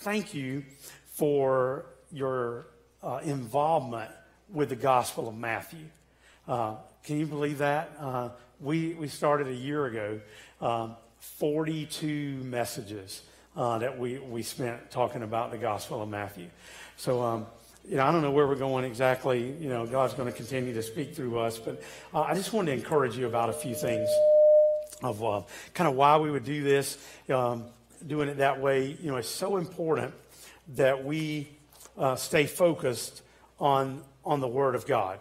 thank you for your uh, involvement with the Gospel of Matthew. Uh, can you believe that? Uh, we, we started a year ago, um, 42 messages uh, that we, we spent talking about the Gospel of Matthew. So, um, you know, I don't know where we're going exactly. You know, God's going to continue to speak through us, but uh, I just wanted to encourage you about a few things of uh, kind of why we would do this. Um, doing it that way, you know, it's so important that we uh, stay focused on on the Word of God.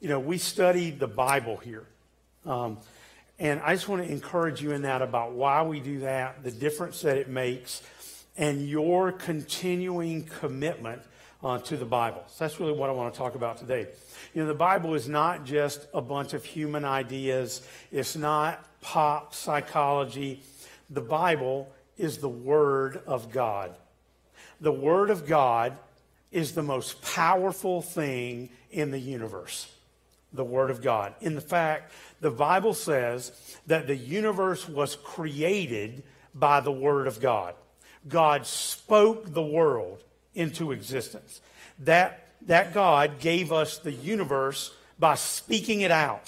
You know, we study the Bible here. Um, and I just want to encourage you in that about why we do that, the difference that it makes, and your continuing commitment uh, to the Bible. So that's really what I want to talk about today. You know, the Bible is not just a bunch of human ideas, it's not pop psychology. The Bible is the Word of God. The Word of God is the most powerful thing in the universe. The Word of God. In fact, the Bible says that the universe was created by the Word of God. God spoke the world into existence. That, that God gave us the universe by speaking it out.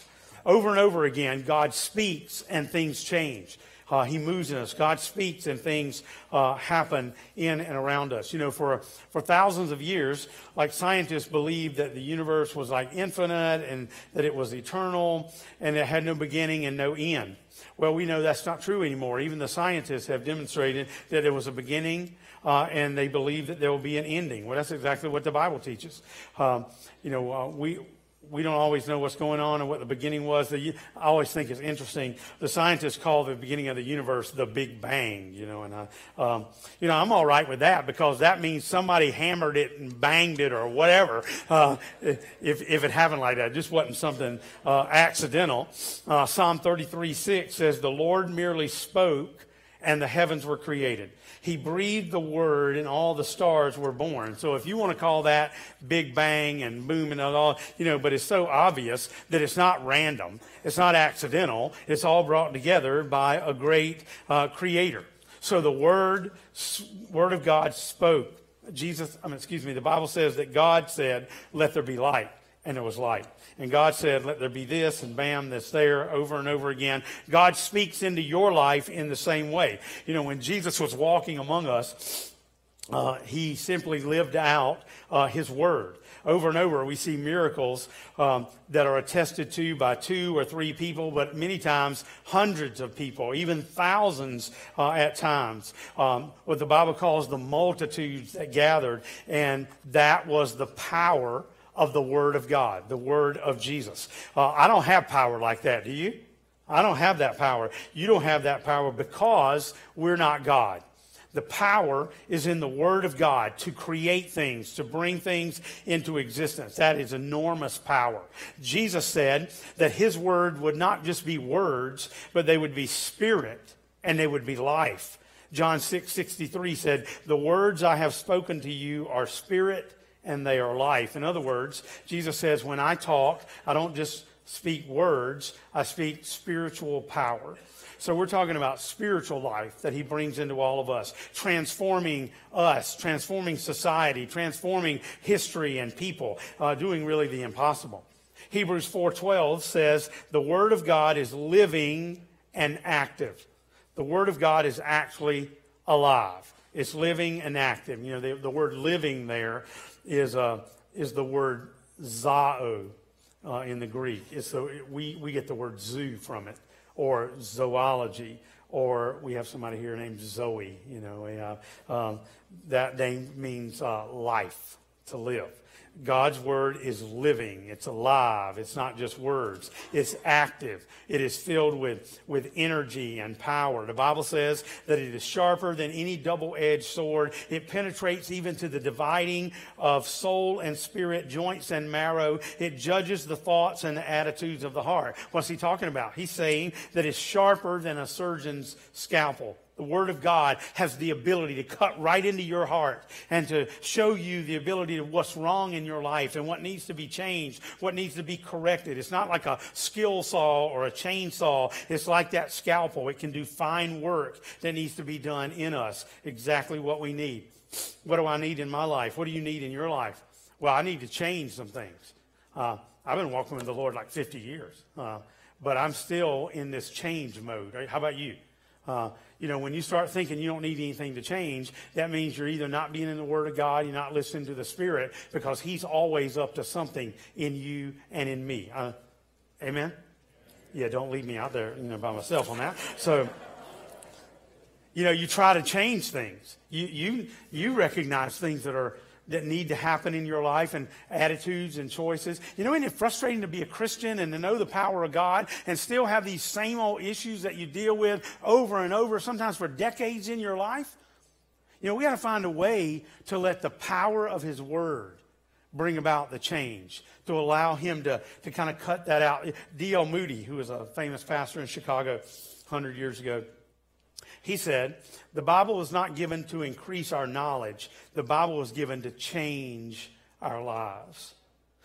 Over and over again, God speaks and things change. Uh, he moves in us. God speaks and things uh, happen in and around us. You know, for, for thousands of years, like scientists believed that the universe was like infinite and that it was eternal and it had no beginning and no end. Well, we know that's not true anymore. Even the scientists have demonstrated that there was a beginning uh, and they believe that there will be an ending. Well, that's exactly what the Bible teaches. Um, you know, uh, we we don't always know what's going on and what the beginning was. I always think it's interesting. The scientists call the beginning of the universe the Big Bang, you know, and I, um, you know, I'm all right with that because that means somebody hammered it and banged it or whatever. Uh, if, if it happened like that, it just wasn't something uh, accidental. Uh, Psalm 33 6 says, The Lord merely spoke and the heavens were created. He breathed the word and all the stars were born. So if you want to call that big bang and boom and all, you know, but it's so obvious that it's not random. It's not accidental. It's all brought together by a great uh, creator. So the word, word of God spoke. Jesus, I mean, excuse me, the Bible says that God said, let there be light. And there was light. And God said, let there be this, and bam, that's there over and over again. God speaks into your life in the same way. You know, when Jesus was walking among us, uh, he simply lived out uh, his word. Over and over, we see miracles um, that are attested to by two or three people, but many times hundreds of people, even thousands uh, at times. Um, what the Bible calls the multitudes that gathered, and that was the power of the Word of God, the Word of Jesus. Uh, I don't have power like that, do you? I don't have that power. You don't have that power because we're not God. The power is in the Word of God to create things, to bring things into existence. That is enormous power. Jesus said that His Word would not just be words, but they would be spirit and they would be life. John 6 63 said, The words I have spoken to you are spirit and they are life. In other words, Jesus says, when I talk, I don't just speak words, I speak spiritual power. So we're talking about spiritual life that he brings into all of us, transforming us, transforming society, transforming history and people, uh, doing really the impossible. Hebrews 4:12 says the word of God is living and active. The word of God is actually alive. It's living and active. You know, the, the word living there is, uh, is the word zao uh, in the Greek. The, we, we get the word zoo from it, or zoology, or we have somebody here named Zoe. You know, uh, um, that name means uh, life, to live. God's word is living. It's alive. It's not just words. It's active. It is filled with, with energy and power. The Bible says that it is sharper than any double-edged sword. It penetrates even to the dividing of soul and spirit, joints and marrow. It judges the thoughts and the attitudes of the heart. What's he talking about? He's saying that it's sharper than a surgeon's scalpel. The Word of God has the ability to cut right into your heart and to show you the ability of what's wrong in your life and what needs to be changed, what needs to be corrected. It's not like a skill saw or a chainsaw. It's like that scalpel. It can do fine work that needs to be done in us. Exactly what we need. What do I need in my life? What do you need in your life? Well, I need to change some things. Uh, I've been walking with the Lord like 50 years, uh, but I'm still in this change mode. How about you? Uh, you know, when you start thinking you don't need anything to change, that means you're either not being in the Word of God, you're not listening to the Spirit, because He's always up to something in you and in me. Uh, amen? Yeah, don't leave me out there, you know, by myself on that. So, you know, you try to change things. You, you, you recognize things that are that need to happen in your life and attitudes and choices. You know, isn't it frustrating to be a Christian and to know the power of God and still have these same old issues that you deal with over and over, sometimes for decades in your life? You know, we got to find a way to let the power of His Word bring about the change, to allow Him to, to kind of cut that out. D.L. Moody, who was a famous pastor in Chicago 100 years ago, he said, The Bible was not given to increase our knowledge, the Bible was given to change our lives.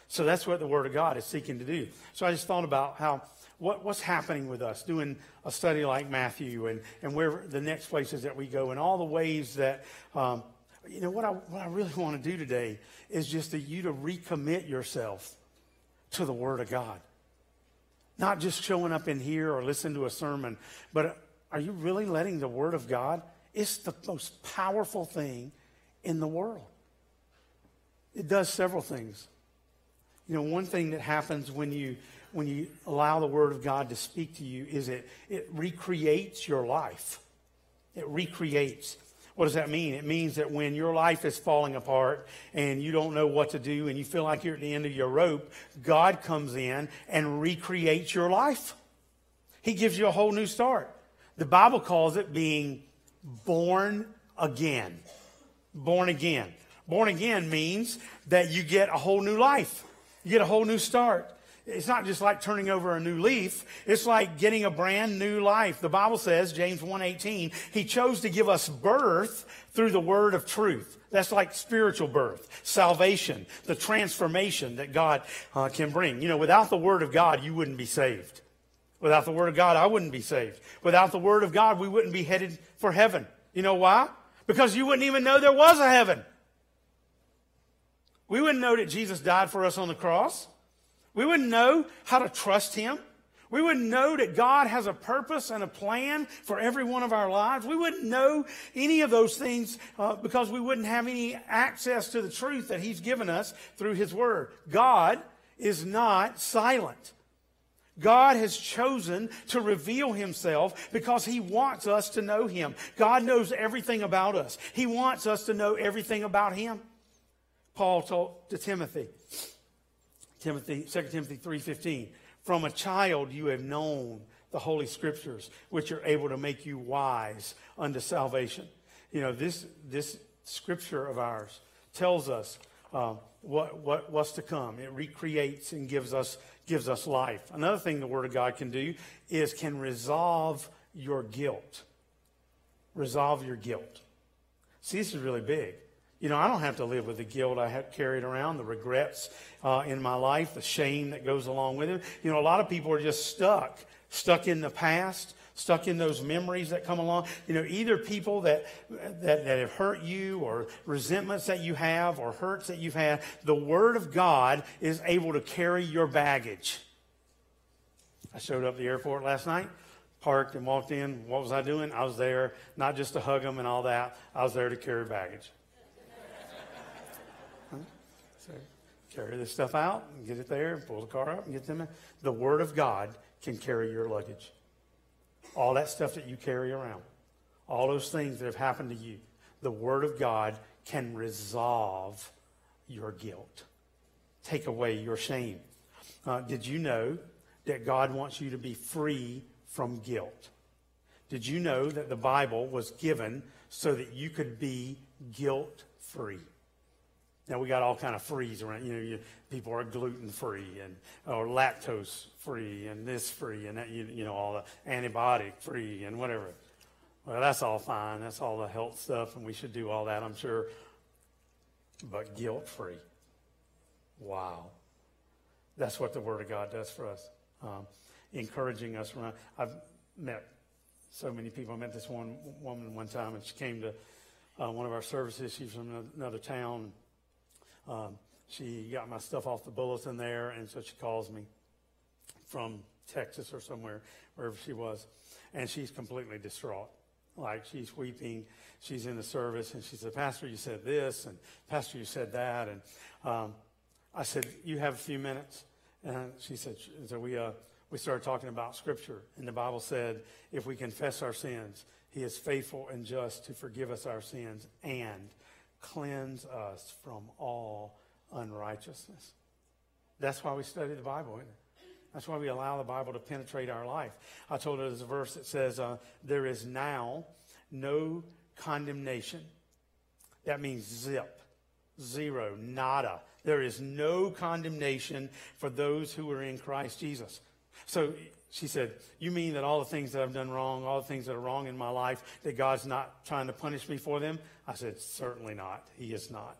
So that's what the Word of God is seeking to do. So I just thought about how what, what's happening with us doing a study like Matthew and, and where the next places that we go and all the ways that, um, you know, what I, what I really want to do today is just to you to recommit yourself to the Word of God. Not just showing up in here or listening to a sermon, but are you really letting the Word of God? It's the most powerful thing in the world. It does several things. You know, one thing that happens when you when you allow the Word of God to speak to you is it it recreates your life. It recreates. What does that mean? It means that when your life is falling apart and you don't know what to do and you feel like you're at the end of your rope, God comes in and recreates your life. He gives you a whole new start. The Bible calls it being born again. Born again. Born again means that you get a whole new life. You get a whole new start. It's not just like turning over a new leaf. It's like getting a brand new life. The Bible says, James 1:18, he chose to give us birth through the word of truth. That's like spiritual birth, salvation, the transformation that God uh, can bring. You know, without the word of God, you wouldn't be saved. Without the Word of God, I wouldn't be saved. Without the Word of God, we wouldn't be headed for heaven. You know why? Because you wouldn't even know there was a heaven. We wouldn't know that Jesus died for us on the cross. We wouldn't know how to trust Him. We wouldn't know that God has a purpose and a plan for every one of our lives. We wouldn't know any of those things uh, because we wouldn't have any access to the truth that He's given us through His Word. God is not silent. God has chosen to reveal himself because he wants us to know him. God knows everything about us. He wants us to know everything about him. Paul told to Timothy, Timothy, 2 Timothy 3.15, from a child you have known the holy scriptures, which are able to make you wise unto salvation. You know, this, this scripture of ours tells us uh, what, what, what's to come. It recreates and gives us gives us life. Another thing the Word of God can do is can resolve your guilt. Resolve your guilt. See, this is really big. You know, I don't have to live with the guilt I have carried around, the regrets uh, in my life, the shame that goes along with it. You know, a lot of people are just stuck, stuck in the past, stuck in those memories that come along. You know, either people that, that, that have hurt you or resentments that you have or hurts that you've had, the Word of God is able to carry your baggage. I showed up at the airport last night, parked and walked in. What was I doing? I was there not just to hug them and all that. I was there to carry baggage. Carry this stuff out and get it there, pull the car up and get them in. The Word of God can carry your luggage all that stuff that you carry around, all those things that have happened to you, the Word of God can resolve your guilt, take away your shame. Uh, did you know that God wants you to be free from guilt? Did you know that the Bible was given so that you could be guilt free? Now we got all kind of frees around. You know, you, people are gluten free and or lactose free and this free and that. You, you know, all the antibiotic free and whatever. Well, that's all fine. That's all the health stuff, and we should do all that, I'm sure. But guilt free. Wow. That's what the Word of God does for us, um, encouraging us. Around. I've met so many people. I met this one woman one time, and she came to uh, one of our services. She's from another town. Um, she got my stuff off the bulletin there, and so she calls me from Texas or somewhere, wherever she was, and she's completely distraught. Like she's weeping. She's in the service, and she said, "Pastor, you said this, and Pastor, you said that." And um, I said, "You have a few minutes?" And she said, "So we uh, we started talking about Scripture, and the Bible said, if we confess our sins, He is faithful and just to forgive us our sins and cleanse us from all unrighteousness." That's why we study the Bible? That's why we allow the Bible to penetrate our life. I told her there's a verse that says, uh, There is now no condemnation. That means zip, zero, nada. There is no condemnation for those who are in Christ Jesus. So she said, You mean that all the things that I've done wrong, all the things that are wrong in my life, that God's not trying to punish me for them? I said, Certainly not. He is not.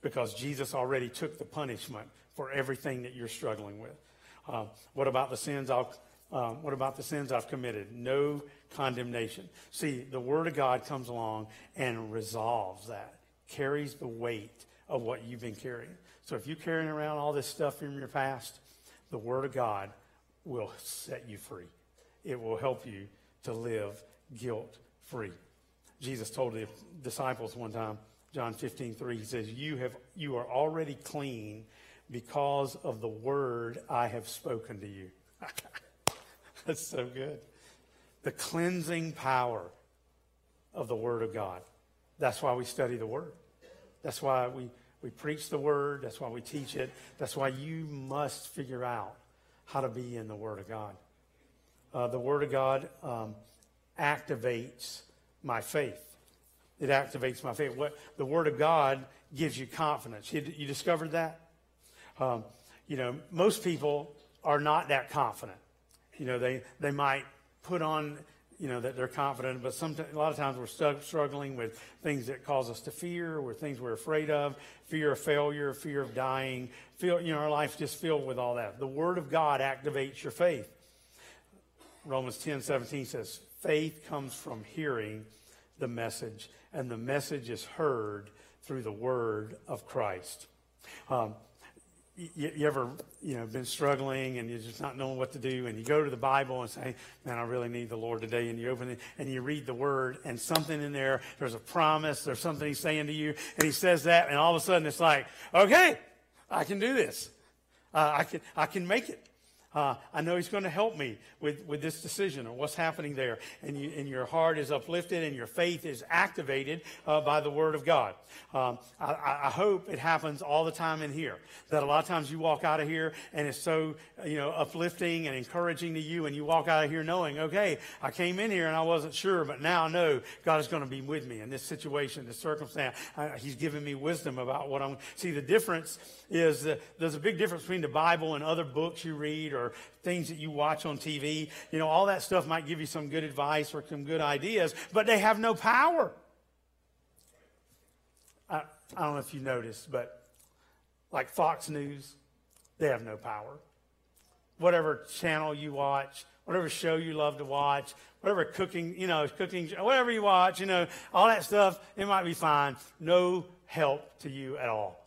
Because Jesus already took the punishment for everything that you're struggling with. Uh, what about the sins I'll, um, what about the sins I've committed? No condemnation. See, the Word of God comes along and resolves that, carries the weight of what you've been carrying. So if you're carrying around all this stuff from your past, the Word of God will set you free. It will help you to live guilt free. Jesus told the disciples one time, John 15, 3, he says, You have you are already clean because of the word I have spoken to you. That's so good. The cleansing power of the Word of God. That's why we study the Word. That's why we, we preach the Word. That's why we teach it. That's why you must figure out how to be in the Word of God. Uh, the Word of God um, activates my faith. It activates my faith. What the Word of God gives you confidence. You, you discovered that? Um, you know, most people are not that confident. You know, they, they might put on, you know, that they're confident, but sometimes, a lot of times we're stuck, struggling with things that cause us to fear, or things we're afraid of, fear of failure, fear of dying. You know, our life just filled with all that. The Word of God activates your faith. Romans 10 17 says, faith comes from hearing the message, and the message is heard through the Word of Christ. Um, you, you, ever you know been struggling and you're just not knowing what to do and you go to the bible and say man i really need the lord today and you open it and you read the word and something in there there's a promise there's something he's saying to you and he says that and all of a sudden it's like okay i can do this. Uh, i can i can make it uh, I know He's going to help me with, with this decision or what's happening there. And, you, and your heart is uplifted and your faith is activated uh, by the Word of God. Um, I, I, hope it happens all the time in here. That a lot of times you walk out of here and it's so you know uplifting and encouraging to you, and you walk out of here knowing, okay, I came in here and I wasn't sure, but now I know God is going to be with me in this situation, this circumstance. I, he's giving me wisdom about what I'm. See, the difference is that there's a big difference between the Bible and other books you read or things that you watch on TV. You know, all that stuff might give you some good advice or some good ideas, but they have no power. I, I don't know if you noticed, but like Fox News, they have no power. Whatever channel you watch, whatever show you love to watch, whatever cooking, you know, cooking, whatever you watch, you know, all that stuff, it might be fine. No help to you at all.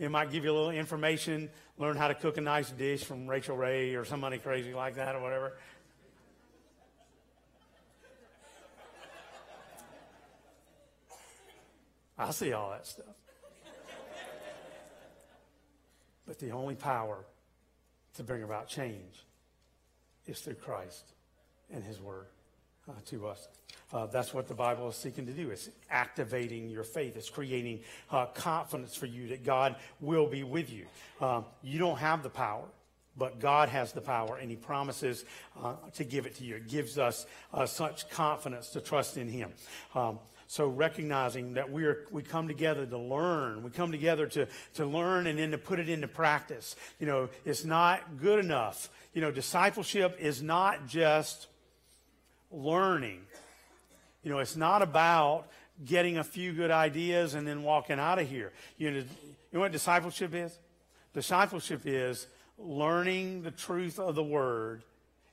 It might give you a little information, learn how to cook a nice dish from Rachael Ray or somebody crazy like that or whatever. I see all that stuff. But the only power to bring about change is through Christ and His Word uh, to us. Uh, that's what the Bible is seeking to do. It's activating your faith. It's creating uh, confidence for you that God will be with you. Um, you don't have the power, but God has the power, and He promises uh, to give it to you. It gives us uh, such confidence to trust in Him. Um, so recognizing that we're we come together to learn, we come together to to learn and then to put it into practice. You know, it's not good enough. You know, discipleship is not just learning. You know, it's not about getting a few good ideas and then walking out of here. You know, you know what discipleship is? Discipleship is learning the truth of the word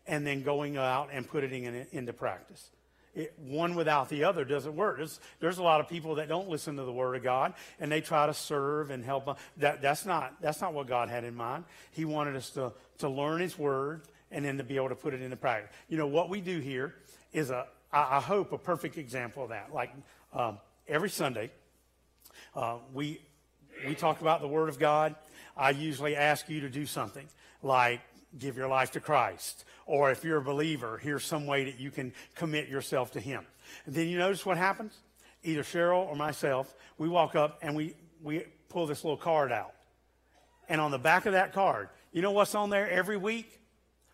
and then going out and putting it in, into practice. it, one without the other doesn't work. There's, there's a lot of people that don't listen to the Word of God and they try to serve and help. That, that's, not, that's not what God had in mind. He wanted us to, to learn His Word and then to be able to put it into practice. You know, what we do here is, a I hope, a perfect example of that. Like um, every Sunday, uh, we, we talk about the Word of God. I usually ask you to do something like give your life to Christ. Or if you're a believer, here's some way that you can commit yourself to Him. And then you notice what happens? Either Cheryl or myself, we walk up and we, we pull this little card out. And on the back of that card, you know what's on there every week?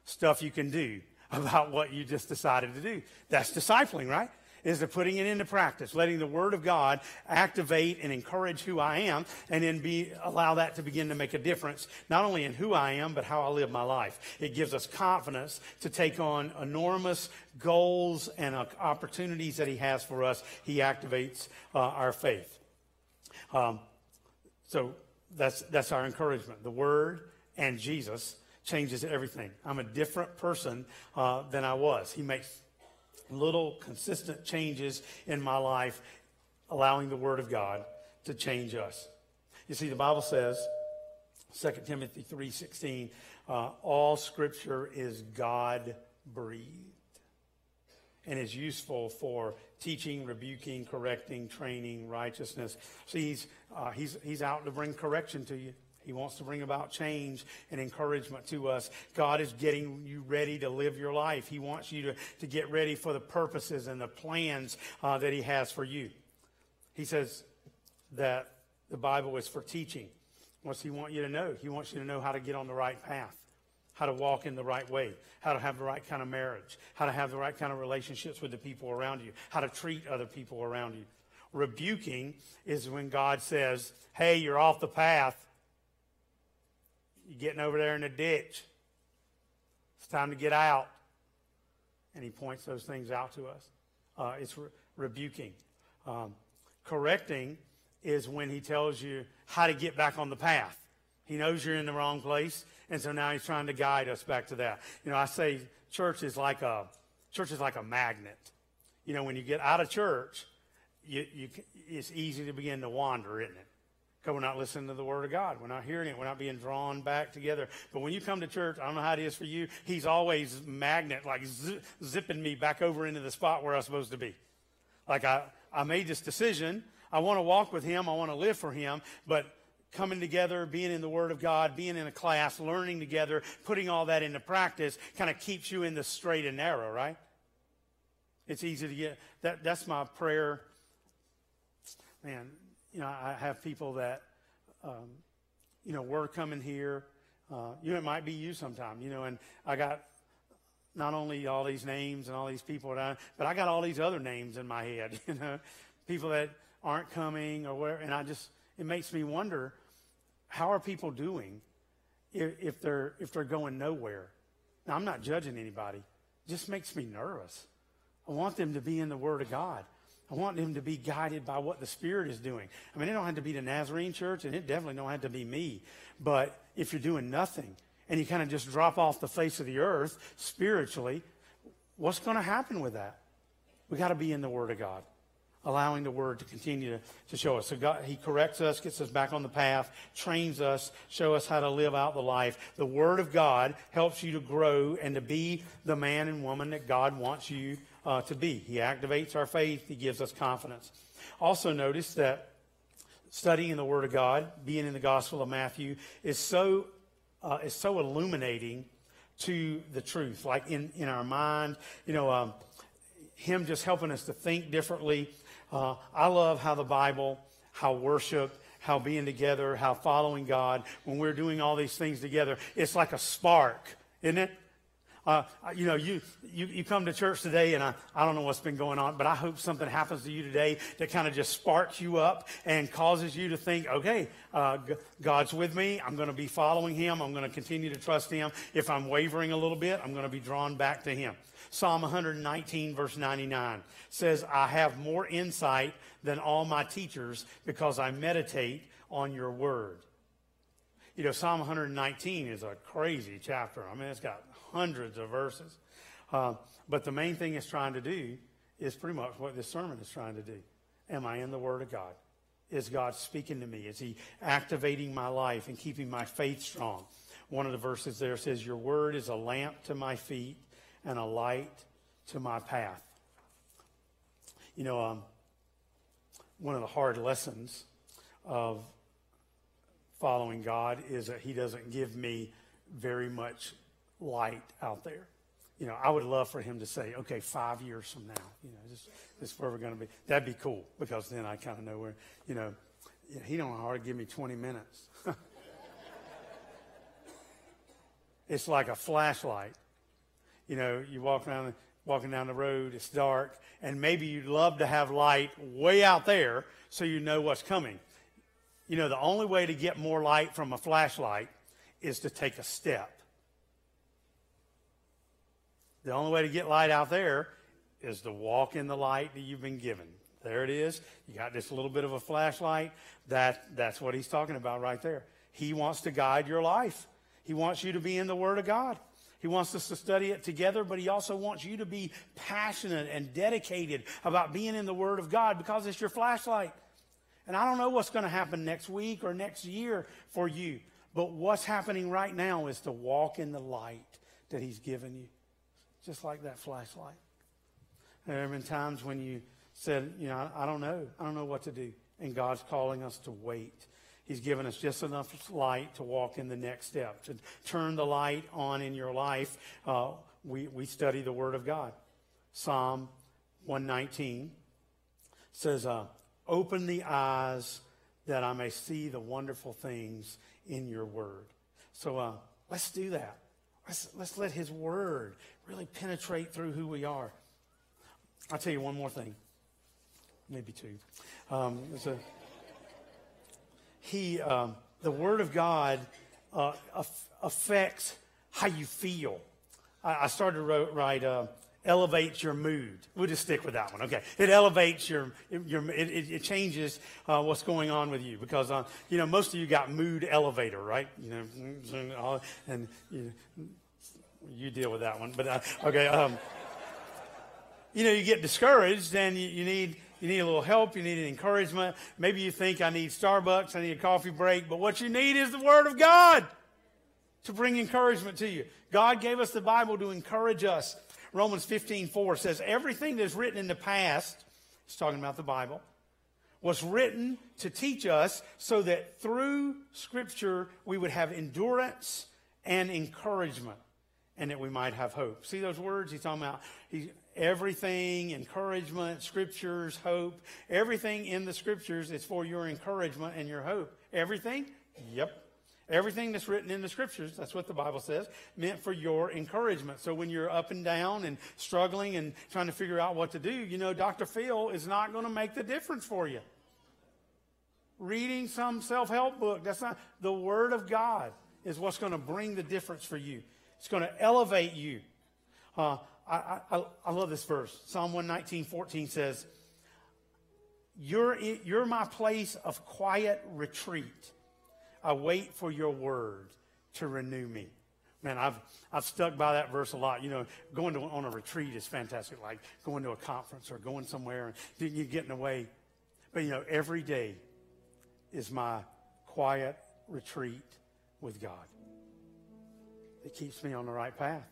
Stuff you can do about what you just decided to do. That's discipling, right? is the putting it into practice, letting the Word of God activate and encourage who I am, and then be allow that to begin to make a difference, not only in who I am, but how I live my life. It gives us confidence to take on enormous goals and uh, opportunities that He has for us. He activates uh, our faith. Um, so that's that's our encouragement. The Word and Jesus changes everything. I'm a different person uh, than I was. He makes little consistent changes in my life, allowing the Word of God to change us. You see, the Bible says, 2 Timothy 3.16, uh, all Scripture is God-breathed and is useful for teaching, rebuking, correcting, training, righteousness. See, he's, uh, he's, he's out to bring correction to you. He wants to bring about change and encouragement to us. God is getting you ready to live your life. He wants you to, to get ready for the purposes and the plans uh, that He has for you. He says that the Bible is for teaching. What's He want you to know? He wants you to know how to get on the right path, how to walk in the right way, how to have the right kind of marriage, how to have the right kind of relationships with the people around you, how to treat other people around you. Rebuking is when God says, Hey, you're off the path you're getting over there in the ditch. It's time to get out. And he points those things out to us. Uh, it's re- rebuking. Um, correcting is when he tells you how to get back on the path. He knows you're in the wrong place, and so now he's trying to guide us back to that. You know, I say church is like a church is like a magnet. You know, when you get out of church, you, you, it's easy to begin to wander, isn't it? Because we're not listening to the Word of God. We're not hearing it. We're not being drawn back together. But when you come to church, I don't know how it is for you, He's always magnet, like zipping me back over into the spot where I'm supposed to be. Like I, I made this decision. I want to walk with Him. I want to live for Him. But coming together, being in the Word of God, being in a class, learning together, putting all that into practice kind of keeps you in the straight and narrow, right? It's easy to get that. That's my prayer. Man, you know, I have people that, um, you know, we're coming here. Uh, you know, it might be you sometime, you know, and I got not only all these names and all these people, I, but I got all these other names in my head, you know, people that aren't coming or where, and I just, it makes me wonder, how are people doing if, if they're, if they're going nowhere? Now, I'm not judging anybody. It just makes me nervous. I want them to be in the Word of God. I want them to be guided by what the Spirit is doing. I mean, it don't have to be the Nazarene church, and it definitely don't have to be me. But if you're doing nothing and you kind of just drop off the face of the earth spiritually, what's going to happen with that? We got to be in the Word of God, allowing the Word to continue to, to show us. So God, He corrects us, gets us back on the path, trains us, show us how to live out the life. The Word of God helps you to grow and to be the man and woman that God wants you uh, to be. He activates our faith, He gives us confidence. Also, notice that studying the Word of God, being in the Gospel of Matthew, is so, uh, is so illuminating to the truth, like in, in our mind. You know, um, Him just helping us to think differently. Uh, I love how the Bible, how worship, how being together, how following God, when we're doing all these things together, it's like a spark, isn't it? Uh, you know, you, you, you come to church today, and I, I don't know what's been going on, but I hope something happens to you today that kind of just sparks you up and causes you to think, okay, uh, God's with me. I'm going to be following Him. I'm going to continue to trust Him. If I'm wavering a little bit, I'm going to be drawn back to Him. Psalm 119, verse 99 says, I have more insight than all my teachers because I meditate on your word. You know, Psalm 119 is a crazy chapter. I mean, it's got hundreds of verses. Uh, but the main thing it's trying to do is pretty much what this sermon is trying to do. Am I in the Word of God? Is God speaking to me? Is He activating my life and keeping my faith strong? One of the verses there says, Your Word is a lamp to my feet and a light to my path. You know, um, one of the hard lessons of following God is that He doesn't give me very much light out there you know, I would love for him to say, okay, five years from now, you know, this, this is where we're going to be. That'd be cool because then I kind of know where, you know, he don't hardly give me 20 minutes. it's like a flashlight. You know, you walk around, walking down the road, it's dark, and maybe you'd love to have light way out there so you know what's coming. You know, the only way to get more light from a flashlight is to take a step. The only way to get light out there is to walk in the light that you've been given. There it is. You got this little bit of a flashlight. That, that's what he's talking about right there. He wants to guide your life. He wants you to be in the Word of God. He wants us to study it together, but he also wants you to be passionate and dedicated about being in the Word of God because it's your flashlight. And I don't know what's going to happen next week or next year for you, but what's happening right now is to walk in the light that he's given you just like that flashlight. There have been times when you said, you know, I, don't know. I don't know what to do. And God's calling us to wait. He's given us just enough light to walk in the next step, to turn the light on in your life. Uh, we, we study the Word of God. Psalm 119 says, uh, Open the eyes that I may see the wonderful things in your Word. So uh, let's do that. Let's, let's let His Word really penetrate through who we are. I'll tell you one more thing, maybe two. Um, he, um, the Word of God uh, affects how you feel. I, I started to write. Uh, elevates your mood. We'll just stick with that one. Okay, it elevates your your it, it changes uh, what's going on with you because uh, you know most of you got mood elevator, right? You know, and you know, you deal with that one. But uh, okay, um, you know, you get discouraged, and you, you, need you need a little help. You need an encouragement. Maybe you think I need Starbucks, I need a coffee break, but what you need is the Word of God to bring encouragement to you. God gave us the Bible to encourage us. Romans 15, 4 says, Everything that's written in the past, it's talking about the Bible, was written to teach us so that through Scripture we would have endurance and encouragement and that we might have hope. See those words? He's talking about he, everything, encouragement, scriptures, hope. Everything in the scriptures is for your encouragement and your hope. Everything? Yep. Everything that's written in the scriptures, that's what the Bible says, meant for your encouragement. So when you're up and down and struggling and trying to figure out what to do, you know, Dr. Phil is not going to make the difference for you. Reading some self help book, that's not the Word of God is what's going to bring the difference for you. It's going to elevate you. Uh, I, I, I, love this verse. Psalm 119, 14 says, you're, you're my place of quiet retreat. I wait for your word to renew me. Man, I've, I've stuck by that verse a lot. You know, going to, on a retreat is fantastic, like going to a conference or going somewhere and you're getting away. But, you know, every day is my quiet retreat with God. It keeps me on the right path.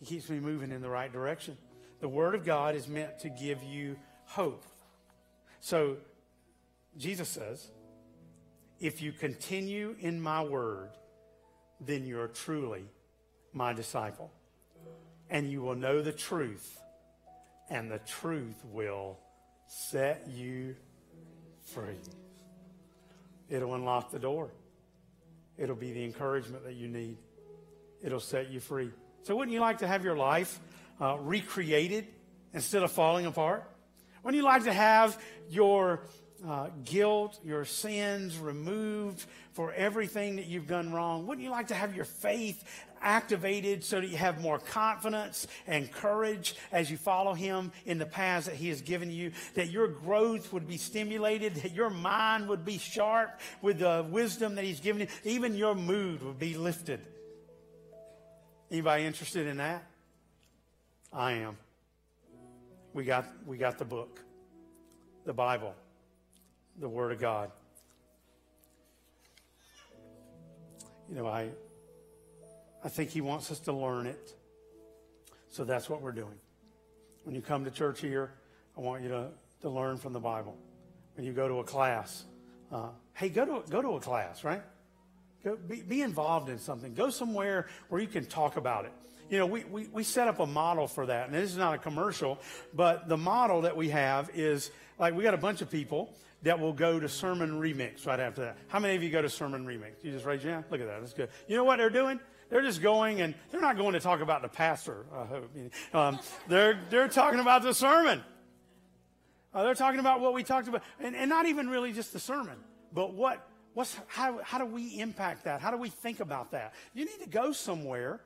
It keeps me moving in the right direction. The Word of God is meant to give you hope. So, Jesus says, if you continue in my word, then you're truly my disciple. And you will know the truth, and the truth will set you free. It'll unlock the door, it'll be the encouragement that you need it'll set you free. So, wouldn't you like to have your life uh, recreated instead of falling apart? Wouldn't you like to have your uh, guilt, your sins removed for everything that you've done wrong? Wouldn't you like to have your faith activated so that you have more confidence and courage as you follow Him in the paths that He has given you? That your growth would be stimulated, that your mind would be sharp with the wisdom that He's given you, even your mood would be lifted Anybody interested in that? I am. we got, we got the book, the Bible, the Word of God. You know, I, I think He wants us to learn it. So that's what we're doing. When you come to church here, I want you to, to learn from the Bible. When you go to a class, uh, hey, go to, go to a class, right? Go, be, be involved in something. Go somewhere where you can talk about it. You know, we, we, we set up a model for that. And this is not a commercial, but the model that we have is like we got a bunch of people that will go to Sermon Remix right after that. How many of you go to Sermon Remix? You just raise your hand? Look at that. That's good. You know what they're doing? They're just going and they're not going to talk about the pastor, I hope. Um, they're, they're talking about the sermon. Uh, they're talking about what we talked about, and, and not even really just the sermon, but what, what's, how, how do we impact that? How do we think about that? You need to go somewhere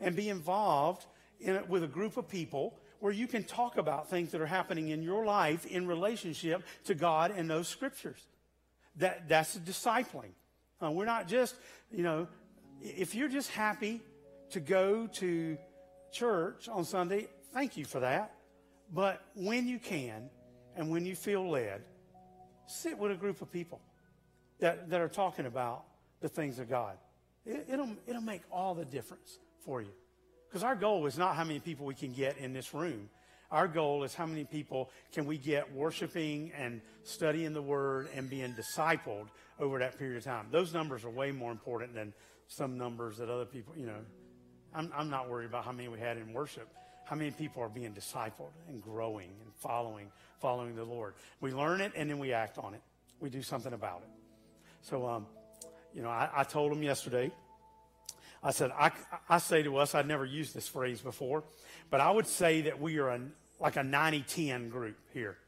and be involved in, it with a group of people where you can talk about things that are happening in your life in relationship to God and those scriptures. That, that's discipling. Uh, we're not just, you know, if you're just happy to go to church on Sunday, thank you for that. But when you can and when you feel led, sit with a group of people that, that are talking about the things of God. It, it'll, it'll make all the difference for you. Because our goal is not how many people we can get in this room. Our goal is how many people can we get worshiping and studying the Word and being discipled over that period of time. Those numbers are way more important than some numbers that other people, you know. I'm, I'm not worried about how many we had in worship. How many people are being discipled and growing and following, following the Lord. We learn it and then we act on it. We do something about it. So, um, you know, I, I told them yesterday I said, I, I say to us, I'd never used this phrase before, but I would say that we are a, like a 90-10 group here.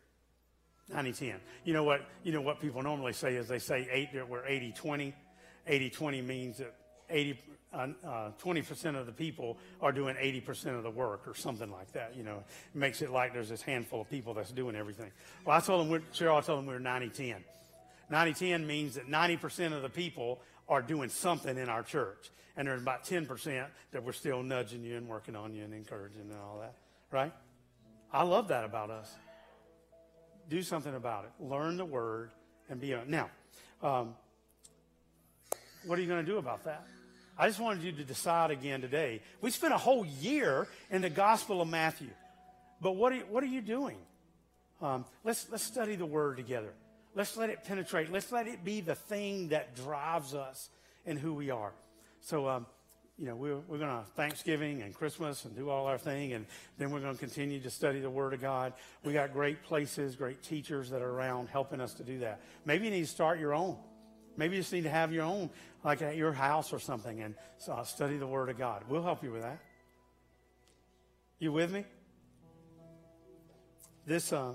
90-10. You know what, you know what people normally say is they say eight, we're 80-20. 80-20 means that 80, uh, uh, 20% of the people are doing 80% of the work or something like that. You know, it makes it like there's this handful of people that's doing everything. Well, I told them, Cheryl, I told them we were 90-10. 90-10 means that 90% of the people are doing something in our church and there's about 10% that we're still nudging you and working on you and encouraging and all that, right? I love that about us. Do something about it. Learn the word and be on. Now, um, what are you going to do about that? I just wanted you to decide again today. We spent a whole year in the Gospel of Matthew, but what are you, what are you doing? Um, let's let's study the Word together. Let's let it penetrate. Let's let it be the thing that drives us in who we are. So, um, you know, we're, we're going to Thanksgiving and Christmas and do all our thing, and then we're going to continue to study the Word of God. We got great places, great teachers that are around helping us to do that. Maybe you need to start your own. Maybe you just need to have your own, like at your house or something, and uh, study the Word of God. We'll help you with that. You with me? This uh,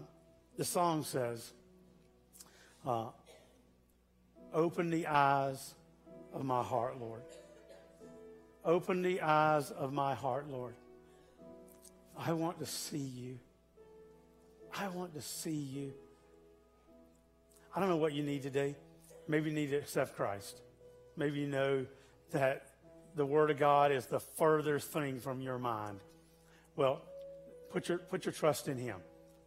the song says, uh, "Open the eyes of my heart, Lord." Open the eyes of my heart, Lord. I want to see you. I want to see you. I don't know what you need today. Maybe you need to accept Christ. Maybe you know that the Word of God is the furthest thing from your mind. Well, put your, put your trust in Him.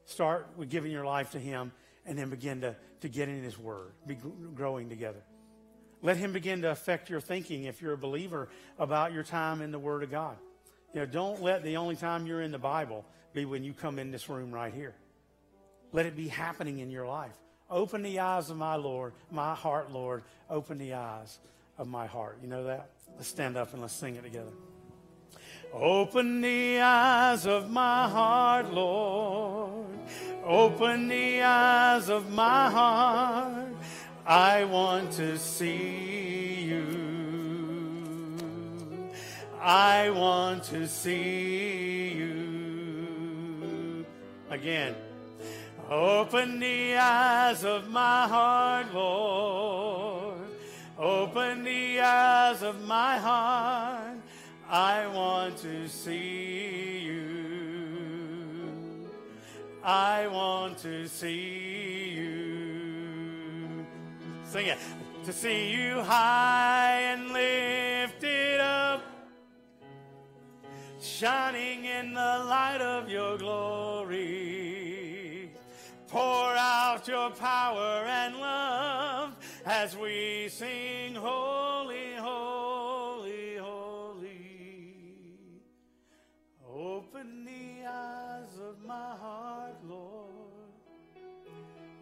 Start with giving your life to Him and then begin to, to get in His Word, be growing together. Let him begin to affect your thinking if you're a believer about your time in the Word of God. You know, don't let the only time you're in the Bible be when you come in this room right here. Let it be happening in your life. Open the eyes of my Lord, my heart, Lord. Open the eyes of my heart. You know that? Let's stand up and let's sing it together. Open the eyes of my heart, Lord. Open the eyes of my heart. I want to see you. I want to see you. Again. Open the eyes of my heart, Lord. Open the eyes of my heart. I want to see you. I want to see you. Sing it. To see you high and lifted up, shining in the light of your glory Pour out your power and love as we sing, Holy, my heart, Lord.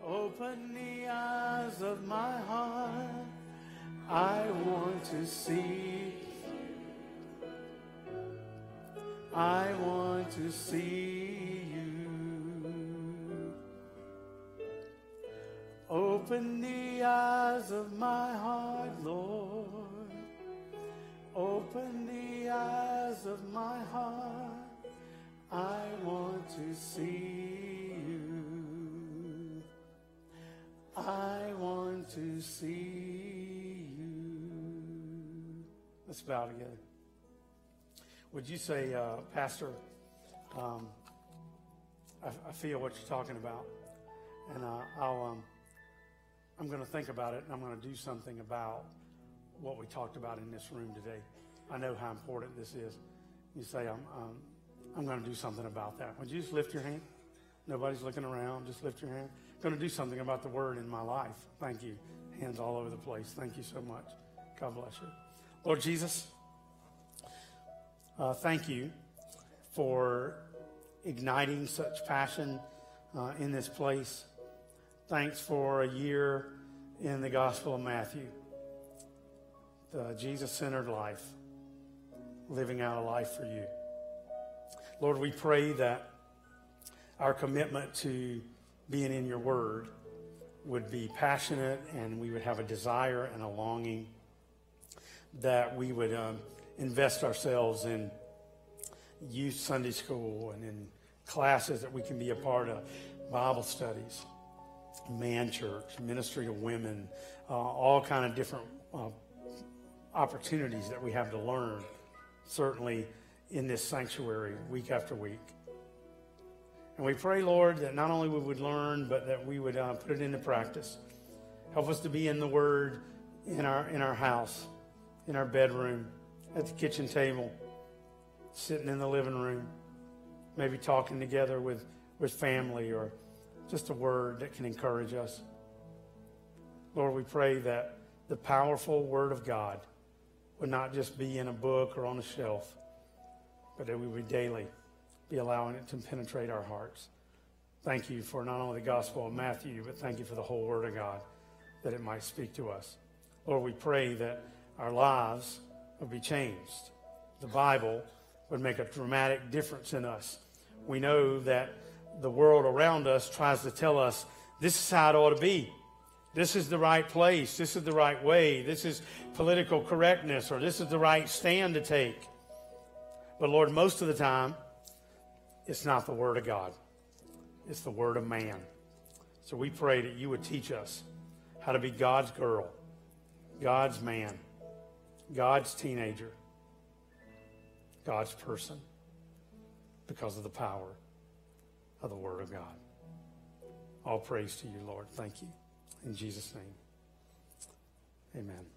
Open the eyes of my heart. I want to see. I want to see you. Open the eyes of my heart, Lord. Open the eyes of my heart. I want to see you. I want to see you. Let's bow together. Would you say, uh, Pastor, um, I, I, feel what you're talking about, and uh, I'll, um, I'm going to think about it, and I'm going to do something about what we talked about in this room today. I know how important this is. You say, I'm, um, I'm going to do something about that. Would you just lift your hand? Nobody's looking around. Just lift your hand. Going to do something about the word in my life. Thank you. Hands all over the place. Thank you so much. God bless you. Lord Jesus, uh, thank you for igniting such passion uh, in this place. Thanks for a year in the Gospel of Matthew, the Jesus centered life, living out a life for you. Lord, we pray that our commitment to being in your word would be passionate and we would have a desire and a longing that we would um, invest ourselves in youth Sunday school and in classes that we can be a part of, Bible studies, man church, ministry to women, uh, all kind of different uh, opportunities that we have to learn. Certainly in this sanctuary week after week. And we pray, Lord, that not only we would learn, but that we would uh, put it into practice. Help us to be in the Word in our in our house, in our bedroom, at the kitchen table, sitting in the living room, maybe talking together with, with family or just a word that can encourage us. Lord, we pray that the powerful Word of God would not just be in a book or on a shelf, but that we would daily be allowing it to penetrate our hearts. Thank you for not only the Gospel of Matthew, but thank you for the whole Word of God, that it might speak to us. Lord, we pray that our lives would be changed. The Bible would make a dramatic difference in us. We know that the world around us tries to tell us this is how it ought to be. This is the right place. This is the right way. This is political correctness, or this is the right stand to take. But Lord, most of the time, it's not the Word of God, it's the Word of man. So we pray that you would teach us how to be God's girl, God's man, God's teenager, God's person, because of the power of the Word of God. All praise to you, Lord. Thank you. In Jesus' name, amen.